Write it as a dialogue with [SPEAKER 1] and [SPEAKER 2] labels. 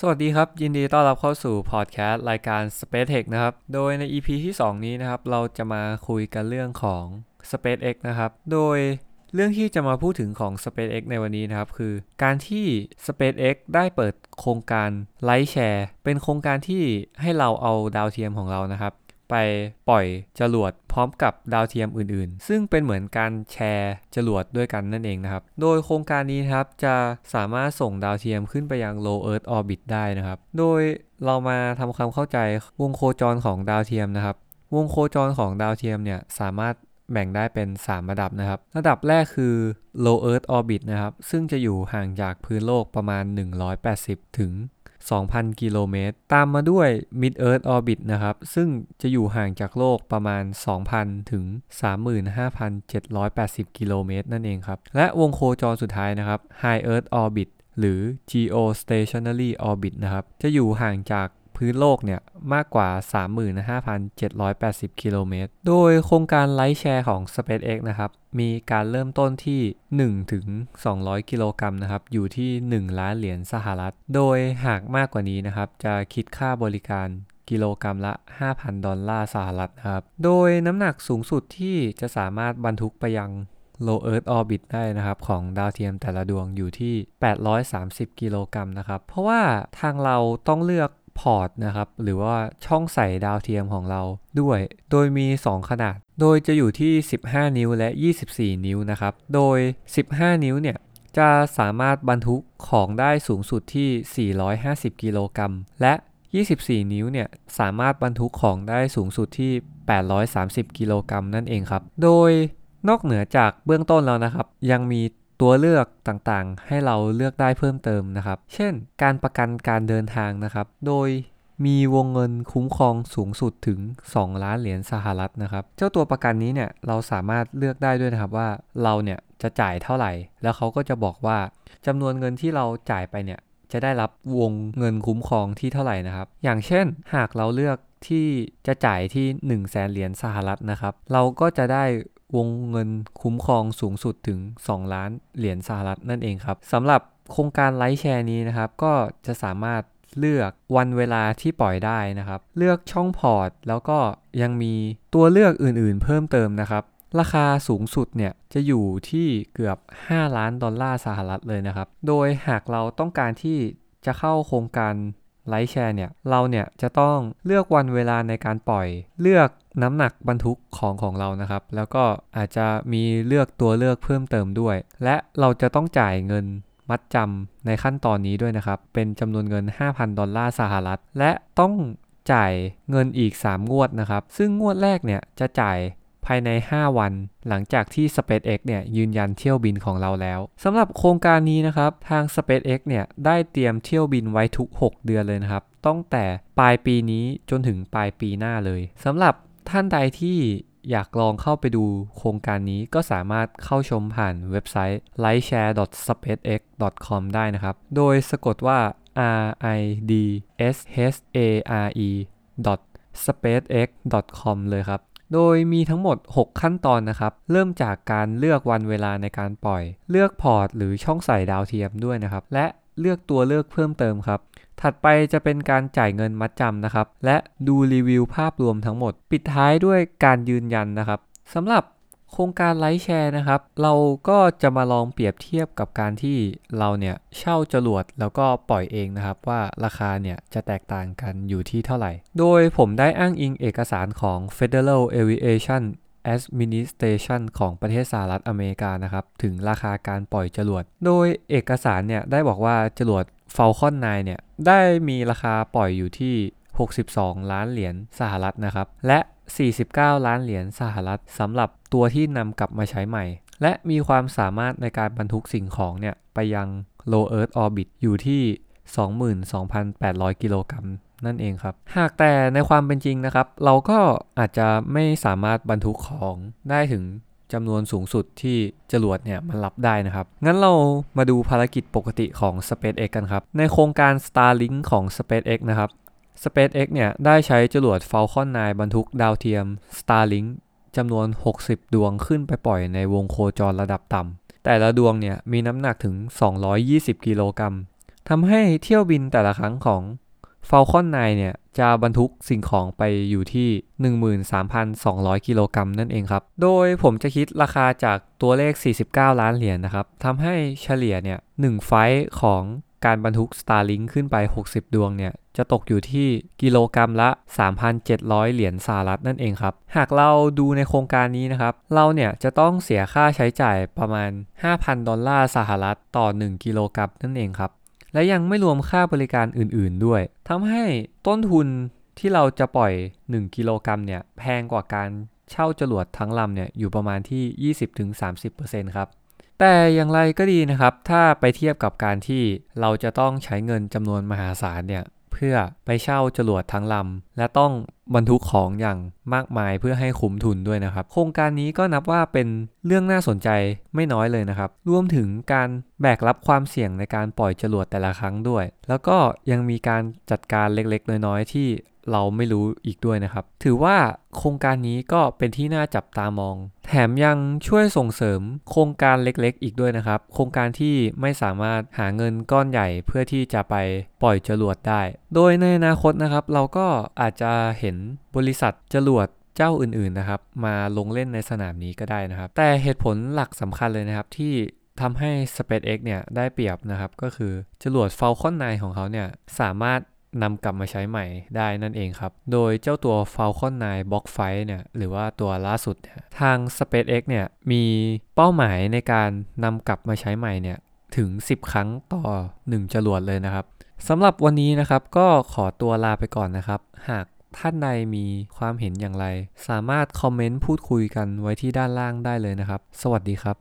[SPEAKER 1] สวัสดีครับ ยินดีต้อนรับเข้าสู่พอดแคสต์รายการ Space Tech นะครับ โดยใน EP ที่ 2 นี้นะครับ เราจะมาคุยกันเรื่องของ SpaceX นะครับ โดยเรื่องที่จะมาพูดถึงของ SpaceX ในวันนี้นะครับ คือการที่ SpaceX ได้เปิดโครงการไลท์แชร์เป็นโครงการที่ให้เราเอาดาวเทียมของเรานะครับ ไปปล่อยจรวดพร้อมกับดาวเทียมอื่นๆ ซึ่งเป็นเหมือนการแชร์จรวดด้วยกันนั่นเองนะครับ โดยโครงการนี้ครับจะสามารถส่งดาวเทียมขึ้นไปยัง low earth orbit ได้นะครับ โดยเรามาทำความเข้าใจวงโคจรของดาวเทียมนะครับ วงโคจรของดาวเทียมเนี่ยสามารถแบ่งได้เป็น 3 ระดับนะครับ ระดับแรกคือ low earth orbit นะครับ ซึ่งจะอยู่ห่างจากพื้นโลกประมาณ 180 ถึง 2,000 กิโลเมตร ตามมาด้วย Mid Earth Orbit นะครับ ซึ่งจะอยู่ห่างจากโลกประมาณ 2,000 ถึง 35,780 กิโลเมตรนั่นเองครับ และวงโคจรสุดท้ายนะครับ High Earth Orbit หรือ Geostationary Orbit นะครับ จะอยู่ห่างจาก พื้นโลกเนี่ยมากกว่า 35,780 กิโลเมตร โดยโครงการไลท์แชร์ของ SpaceX นะครับ มีการเริ่มต้นที่ 1 ถึง 200 กิโลกรัมนะครับ อยู่ที่ 1 ล้านเหรียญสหรัฐ โดยหากมากกว่านี้นะครับ จะคิดค่าบริการกิโลกรัมละ 5,000 ดอลลาร์สหรัฐนะครับ โดยน้ำหนักสูงสุดที่จะสามารถบรรทุกไปยัง low earth orbit ได้นะครับ ของดาวเทียมแต่ละดวงอยู่ที่ 830 กิโลกรัมนะครับ เพราะว่าทางเราต้องเลือก พอร์ตนะครับ หรือว่าช่องใส่ดาวเทียมของเราด้วย โดยมี 2 ขนาด โดยจะอยู่ที่ 15 นิ้วและ 24 นิ้วนะครับ โดย 15 นิ้วเนี่ยจะสามารถบรรทุกของได้สูงสุดที่ 450 กิโลกรัม และ 24 นิ้วเนี่ยสามารถบรรทุกของได้สูงสุดที่ 830 กิโลกรัมนั่นเองครับ โดยนอกเหนือจากเบื้องต้นแล้วนะครับ ยังมี ตัวเลือกต่างๆ ให้เราเลือกได้เพิ่มเติมนะครับ เช่น การประกันการเดินทางนะครับ โดยมีวงเงินคุ้มครองสูงสุดถึง 2 ล้านเหรียญสหรัฐนะครับ เจ้าตัวประกันนี้เนี่ยเราสามารถเลือกได้ด้วยนะครับว่าเราเนี่ยจะจ่ายเท่าไหร่ แล้วเขาก็จะบอกว่าจำนวนเงินที่เราจ่ายไปเนี่ยจะได้รับวงเงินคุ้มครองที่เท่าไหร่นะครับ อย่างเช่น หากเราเลือกที่จะจ่ายที่ 1 0 0 0 0แสนเหรียญสหรัฐนะครับ เราก็จะได้ วงเงินคุ้มครองสูงสุดถึง 2 ล้านเหรียญสหรัฐนั่นเองครับสำหรับโครงการไลท์แชร์นี้นะครับ ก็จะสามารถเลือกวันเวลาที่ปล่อยได้นะครับ เลือกช่องพอร์ต แล้วก็ยังมีตัวเลือกอื่นๆ เพิ่มเติมนะครับ ราคาสูงสุดเนี่ยจะอยู่ที่เกือบ 5 ล้านดอลลาร์สหรัฐเลยนะครับ โดยหากเราต้องการที่จะเข้าโครงการ ไลท์แชร์เนี่ยเราเนี่ยจะต้องเลือกวันเวลาในการปล่อย เลือกน้ำหนักบรรทุกของของเรานะครับ แล้วก็อาจจะมีเลือกตัวเลือกเพิ่มเติมด้วย และเราจะต้องจ่ายเงินมัดจำในขั้นตอนนี้ด้วยนะครับ เป็นจำนวนเงิน 5,000 ดอลลาร์สหรัฐ และต้องจ่ายเงินอีก 3 งวดนะครับ ซึ่งงวดแรกเนี่ยจะจ่าย ภายใน 5 วัน หลังจากที่ SpaceX เนี่ยยืนยันเที่ยวบินของเราแล้วสำหรับโครงการนี้นะครับ ทาง SpaceX เนี่ยได้เตรียมเที่ยวบินไว้ทุก 6 เดือนเลยนะครับตั้งแต่ปลายปีนี้จนถึงปลายปีหน้าเลยสำหรับท่านใดที่อยากลองเข้าไปดูโครงการนี้ก็สามารถเข้าชมผ่านเว็บไซต์ lightshare.spacex.com ได้นะครับ โดยสะกดว่า r i d s h a r e spacex.com เลยครับ โดยมีทั้งหมด 6 ขั้นตอนนะครับ เริ่มจากการเลือกวันเวลาในการปล่อย เลือกพอร์ตหรือช่องใส่ดาวเทียมด้วยนะครับ และเลือกตัวเลือกเพิ่มเติมครับ ถัดไปจะเป็นการจ่ายเงินมัดจำนะครับ และดูรีวิวภาพรวมทั้งหมด ปิดท้ายด้วยการยืนยันนะครับสำหรับ โครงการไลท์แชร์นะครับ เราก็จะมาลองเปรียบเทียบกับการที่เราเนี่ยเช่าจรวดแล้วก็ปล่อยเองนะครับ ว่าราคาเนี่ยจะแตกต่างกันอยู่ที่เท่าไหร่ โดยผมได้อ้างอิงเอกสารของ Federal Aviation Administration ของประเทศสหรัฐอเมริกานะครับ ถึงราคาการปล่อยจรวด โดยเอกสารเนี่ยได้บอกว่าจรวด Falcon 9เนี่ยได้มีราคาปล่อยอยู่ที่ 62 ล้านเหรียญสหรัฐนะครับ และ 49 ล้านเหรียญสหรัฐสำหรับตัวที่นำกลับมาใช้ใหม่ และมีความสามารถในการบรรทุกสิ่งของเนี่ยไปยัง low earth orbit อยู่ที่ 22,800 กิโลกรัมนั่นเองครับ หากแต่ในความเป็นจริงนะครับ เราก็อาจจะไม่สามารถบรรทุกของได้ถึงจำนวนสูงสุดที่จรวดเนี่ยมันรับได้นะครับ งั้นเรามาดูภารกิจปกติของ SpaceX กันครับ ในโครงการ Starlink ของ SpaceX นะครับ SpaceX เนี่ยได้ใช้จรวด Falcon 9 บรรทุกดาวเทียม Starlink จำนวน 60 ดวงขึ้นไปปล่อยในวงโคจรระดับต่ำ แต่ละดวงเนี่ยมีน้ำหนักถึง 220 กิโลกรัมทำให้เที่ยวบินแต่ละครั้งของ Falcon 9 เนี่ยจะบรรทุกสิ่งของไปอยู่ที่ 13,200 กิโลกรัมนั่นเองครับ โดยผมจะคิดราคาจากตัวเลข 49 ล้านเหรียญนนะครับทำให้เฉลี่ยเนี่ย1ไฟล์ของ การบรรทุก Starlink ขึ้นไป 60 ดวงเนี่ย จะตกอยู่ที่กิโลกรัมละ 3,700 เหรียญสหรัฐนั่นเองครับ หากเราดูในโครงการนี้นะครับ เราเนี่ยจะต้องเสียค่าใช้จ่ายประมาณ 5,000 ดอลลาร์สหรัฐต่อ 1 กิโลกรัมนั่นเองครับ และยังไม่รวมค่าบริการอื่นๆด้วยทำให้ต้นทุนที่เราจะปล่อย 1 กิโลกรัมเนี่ยแพงกว่าการเช่าจรวดทั้งลำเนี่ยอยู่ประมาณที่ 20-30%ครับ แต่อย่างไรก็ดีนะครับ ถ้าไปเทียบกับการที่เราจะต้องใช้เงินจำนวนมหาศาลเนี่ยเพื่อไปเช่าจรวดทั้งลำ และต้องบรรทุกของอย่างมากมายเพื่อให้คุ้มทุนด้วยนะครับ โครงการนี้ก็นับว่าเป็นเรื่องน่าสนใจไม่น้อยเลยนะครับ รวมถึงการแบกรับความเสี่ยงในการปล่อยจรวดแต่ละครั้งด้วย แล้วก็ยังมีการจัดการเล็กๆ น้อยๆที่ เราไม่รู้อีกด้วยนะครับ ถือว่าโครงการนี้ก็เป็นที่น่าจับตามอง แถมยังช่วยส่งเสริมโครงการเล็กๆ อีกด้วยนะครับ โครงการที่ไม่สามารถหาเงินก้อนใหญ่เพื่อที่จะไปปล่อยจรวดได้ โดยในอนาคตนะครับ เราก็อาจจะเห็นบริษัทจรวดเจ้าอื่นๆนะครับ มาลงเล่นในสนามนี้ก็ได้นะครับ แต่เหตุผลหลักสำคัญเลยนะครับที่ทำให้ SpaceX เนี่ยได้เปรียบนะครับ ก็คือจรวด Falcon 9 ของเขาเนี่ย สามารถ นำกลับมาใช้ใหม่ได้นั่นเองครับ โดยเจ้าตัว Falcon 9 Block f i เนี่ยหรือว่าตัวล่าสุดเนี่ยทาง SpaceX เนี่ยมีเป้าหมายในการนำกลับมาใช้ใหม่เนี่ยถึง 10 ครั้งต่อ 1 จรวดเลยนะครับสำหรับวันนี้นะครับก็ขอตัวลาไปก่อนนะครับ หากท่านใดมีความเห็นอย่างไร สามารถคอมเมนต์พูดคุยกันไว้ที่ด้านล่างได้เลยนะครับ สวัสดีครับ